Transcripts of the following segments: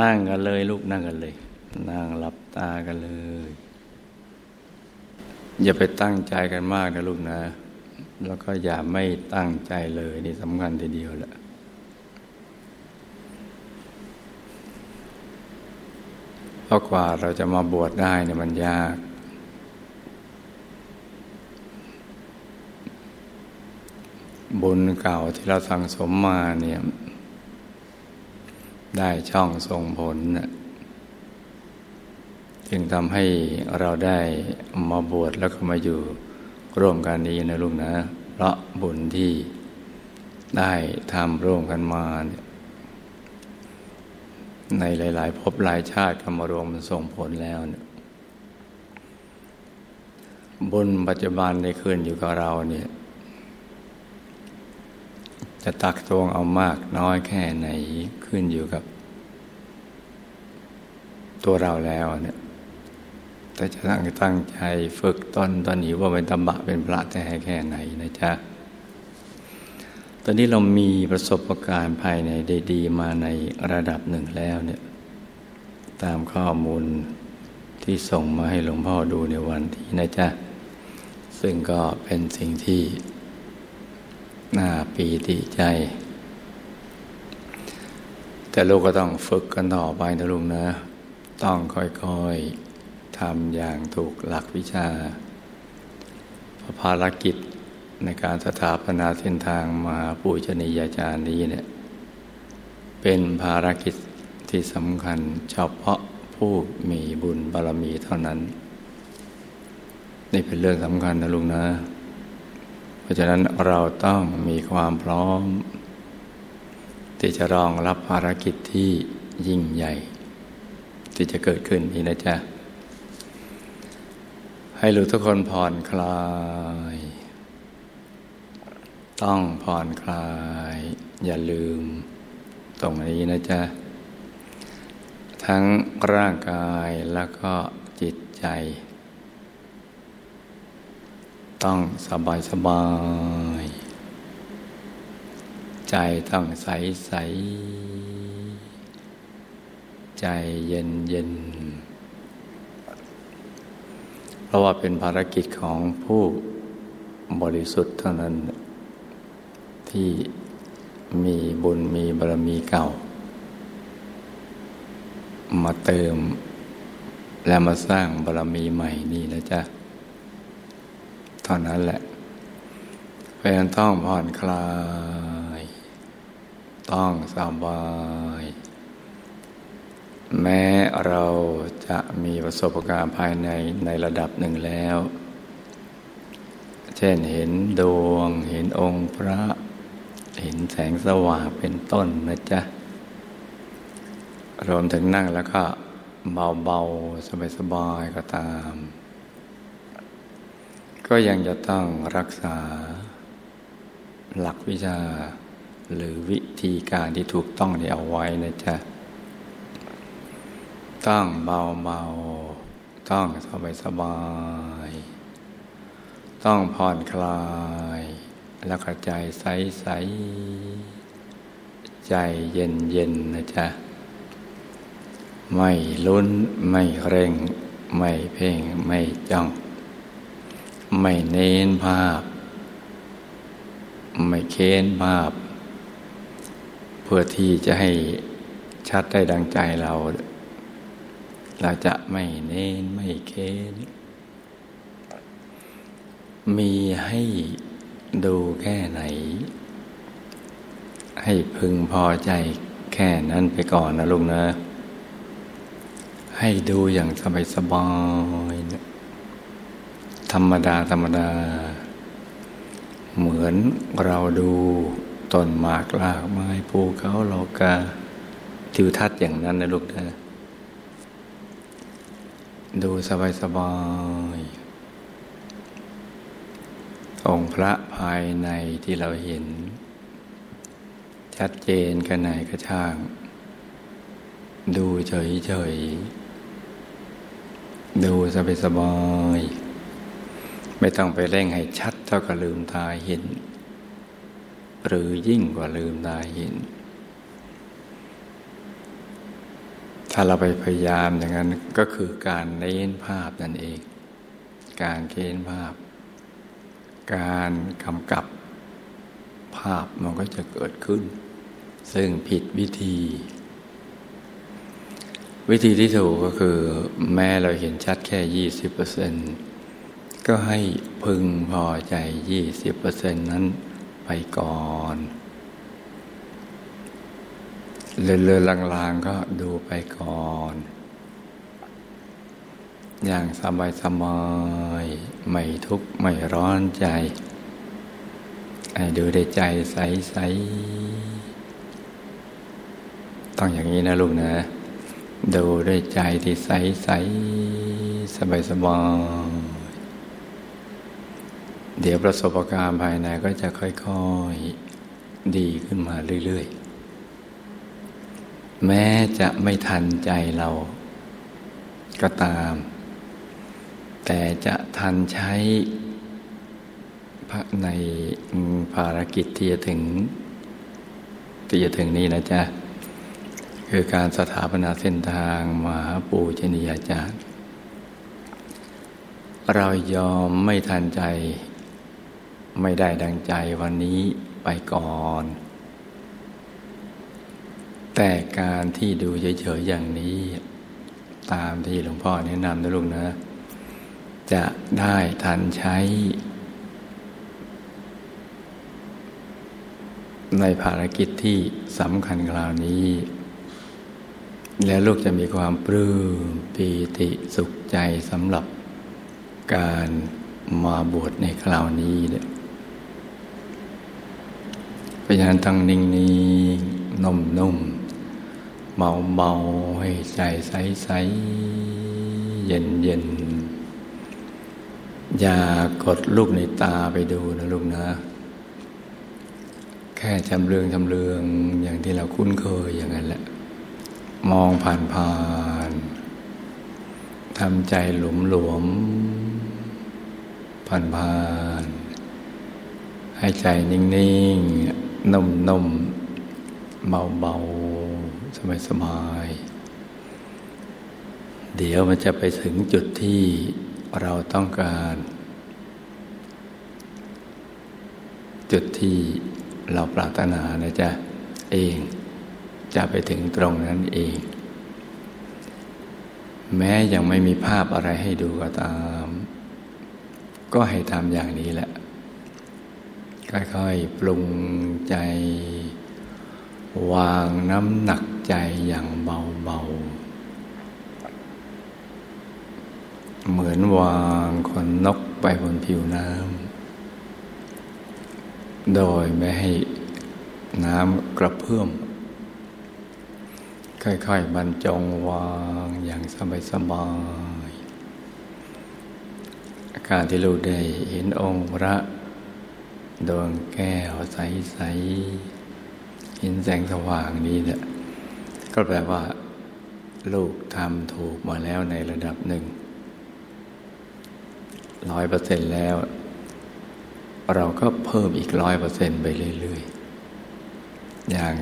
นั่งกันเลยลูกนั่งกันเลย นั่งหลับตากันเลย อย่าไปตั้งใจกันมากนะลูกนะ แล้วก็อย่าไม่ตั้งใจเลยนี่สำคัญทีเดียวแหละเพราะกว่าเราจะมาบวชได้เนี่ยมันยากบุญเก่าที่เราสั่งสมมาเนี่ย ได้ช่องส่งผล จึงทำให้เราได้มาบวชแล้วก็มาอยู่ร่วมกันนี้นะลุงนะ เพราะบุญที่ได้ทำร่วมกันมา ในหลาย ๆ ภพหลายชาติก็มารวมมันส่งผลแล้วเนี่ยบุญปัจจุบันในคืนอยู่กับเราเนี่ย จะตักตวงเอามากน้อยแค่ไหนขึ้นอยู่กับ ตัวเราแล้วเนี่ยแต่จะตั้งตั้งใจฝึกต้นตอนนี้ว่าเป็นตบะเป็นพระแต่แค่ไหนนะจ๊ะ ตอนนี้เรามีประสบการณ์ภายในได้ดีมาในระดับหนึ่งแล้วเนี่ยตามข้อมูลที่ส่งมาให้หลวงพ่อดูในวันที่นะจ๊ะ ซึ่งก็เป็นสิ่งที่ น่าปีติใจ แต่ลูกก็ต้องฝึกกันต่อไปนะลุงนะ ต้องค่อยๆทำอย่างถูกหลักวิชาภารกิจในการสถาปนาเส้นทางมาปูชนียาจารย์นี้เนี่ย เป็นภารกิจที่สำคัญเฉพาะผู้มีบุญบารมีเท่านั้น นี่เป็นเรื่องสำคัญนะลุงนะ ราะฉะนั้นเราต้องมีความพร้อม ที่จะรองรับภารกิจที่ยิ่งใหญ่ ที่จะเกิดขึ้นนี้นะจ๊ะ ให้รู้ทุกคนผ่อนคลาย ต้องผ่อนคลาย อย่าลืม ตรงนี้นะจ๊ะ ทั้งร่างกายแล้วก็จิตใจ ต้องสบายสบาย ใจต้องใสใส ใจเย็นเย็น เพราะว่าเป็นภารกิจของผู้บริสุทธิ์เท่านั้น ที่มีบุญมีบารมีเก่า มาเติมและมาสร้างบารมีใหม่นี่นะจ๊ะ ท่านั้นแหละเพราะนั้นต้องผ่อนคลาย ต้องสบาย แม้เราจะมีประสบการณ์ภายในในระดับหนึ่งแล้ว เช่นเห็นดวง เห็นองค์พระ เห็นแสงสว่างเป็นต้นนะจ๊ะ รวมถึงนั่งแล้วก็เบาๆ สบายๆก็ตาม ก็ยังจะต้องรักษา หลักวิชา หรือวิธีการที่ถูกต้องที่เอาไว้นะจ๊ะ ต้องเบาๆต้องสบายๆต้องผ่อนคลาย แล้วก็ใจใสใสใจเย็นเย็นนะจ๊ะ ไม่ลุ้นไม่เร่ง ไม่เพ่ง ไม่จ้อง ไม่เน้นภาพ ไม่เค้นภาพ เพื่อที่จะให้ชัดได้ดังใจเรา เราจะไม่เน้นไม่เค้น มีให้ดูแค่ไหน ให้พึงพอใจแค่นั้นไปก่อนนะลุงนะ ให้ดูอย่างสบายสบาย ธรรมดาธรรมดา เหมือนเราดูต้นหมากลากไม้ภูเขาโลกาทิวทัศน์อย่างนั้นนะลูกนะดูสบายสบายองค์พระภายในที่เราเห็น ชัดเจนกันไหนก็ช่าง ดูเฉยเฉยดูสบายสบาย ไม่ต้องไปเร่งให้ชัดเท่ากับลืมตาเห็น หรือยิ่งกว่าลืมตาเห็น ถ้าเราไปพยายามอย่างนั้นก็คือการเน้นภาพนั่นเอง การเค้นภาพ การกำกับภาพมันก็จะเกิดขึ้น ซึ่งผิดวิธี วิธีที่ถูกก็คือ แม้เราเห็นชัดแค่ยี่สิบเปอร์เซ็นต์ ก็ให้พึงพอใจยี่สิบเปอร์เซ็นต์นั้นไปก่อนเลือนๆลางๆก็ดูไปก่อน อย่างสบายสบายไม่ทุกข์ไม่ร้อนใจให้ดูได้ใจใสๆต้องอย่างนี้นะลูกนะ ดูด้วยใจที่ใสใสสบายสบาย ดี๋ยวประสบการณ์ภายในก็จะค่อยๆดีขึ้นมาเรื่อยๆ แม้จะไม่ทันใจเราก็ตาม แต่จะทันใช้ในภารกิจที่จะถึงที่จะถึงนี้นะจ๊ะ คือการสถาปนาเส้นทางมหาปูชนียาจารย์เรายอมไม่ทันใจ ไม่ได้ดังใจวันนี้ไปก่อน แต่การที่ดูเฉยๆอย่างนี้ ตามที่หลวงพ่อแนะนำนะลูกนะ จะได้ทันใช้ ในภารกิจที่สำคัญคราวนี้ แล้วลูกจะมีความปลื้มปีติสุขใจสำหรับการมาบวชในคราวนี้เนี่ย ราะฉะนั้นต้งนิ่งนิ่งนุ่มนุ่มเบาเบาให้ใจใสใสเย็นเย็นอย่ากดลูกในตาไปดูนะลูกนะ แค่จำเรืองจำเรืองอย่างที่เราคุ้นเคยอย่างนั้นแหละ มองผ่านผ่านทำใจหลวมหลวมผ่านผ่านให้ใจนิ่ง ๆ นุ่มนมเบาเบาสบายสบายเดี๋ยวมันจะไปถึงจุดที่เราต้องการ จุดที่เราปรารถนานะจ๊ะเองจะไปถึงตรงนั้นเอง แม้ยังไม่มีภาพอะไรให้ดูก็ตาม ก็ให้ทำอย่างนี้แหละ ค่อยๆ ปรุงใจ วางน้ำหนักใจอย่างเบาๆ เหมือนวางคนนกไปบนผิวน้ำ โดยไม่ให้น้ำกระเพื่อม ค่อยๆ บรรจงวางอย่างสบายๆอาการที่ลูกได้เห็นองค์พระ ดวงแก้วใสๆเห็นแสงสว่างนี้เนี่ยก็แปลว่า ลูกทำถูกมาแล้วในระดับหนึ่งร้อยเปอร์เซ็นต์แล้ว เราก็เพิ่มอีกร้อยเปอร์เซ็นต์ไปเรื่อยๆ อย่าง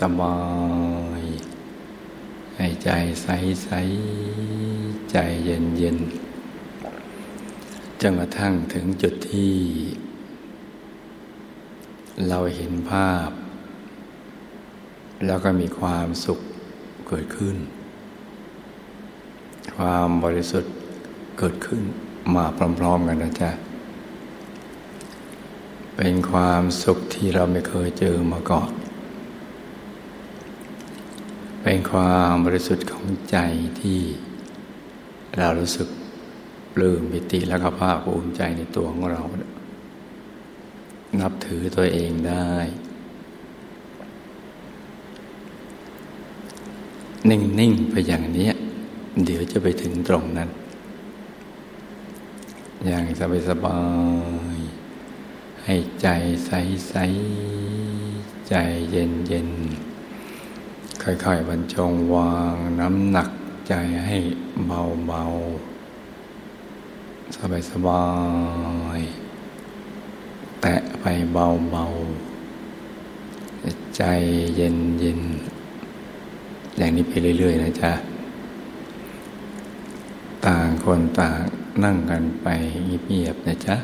สบายๆให้ใจใสๆใจเย็นๆจนกระทั่งถึงจุดที่ เราเห็นภาพ แล้วก็มีความสุขเกิดขึ้น ความบริสุทธิ์เกิดขึ้นมาพร้อมๆกันนะจ๊ะ เป็นความสุขที่เราไม่เคยเจอมาก่อน เป็นความบริสุทธิ์ของใจที่เรารู้สึกปลื้มปิติและก็ภาคภูมิใจในตัวของเรานั นับถือตัวเองได้ นิ่ง ๆ ไปอย่างนี้ เดี๋ยวจะไปถึงตรงนั้น อย่างสบายๆให้ใจใส ๆ ใจเย็น ๆ ค่อย ๆ บรรจงวางน้ำหนักใจให้เบา ๆ สบาย ๆ ไปเบาๆ ใจเย็นๆ อย่างนี้ไปเรื่อย ๆ นะจ๊ะ ต่างคนต่างนั่งกันไปเงียบๆนะจ๊ะ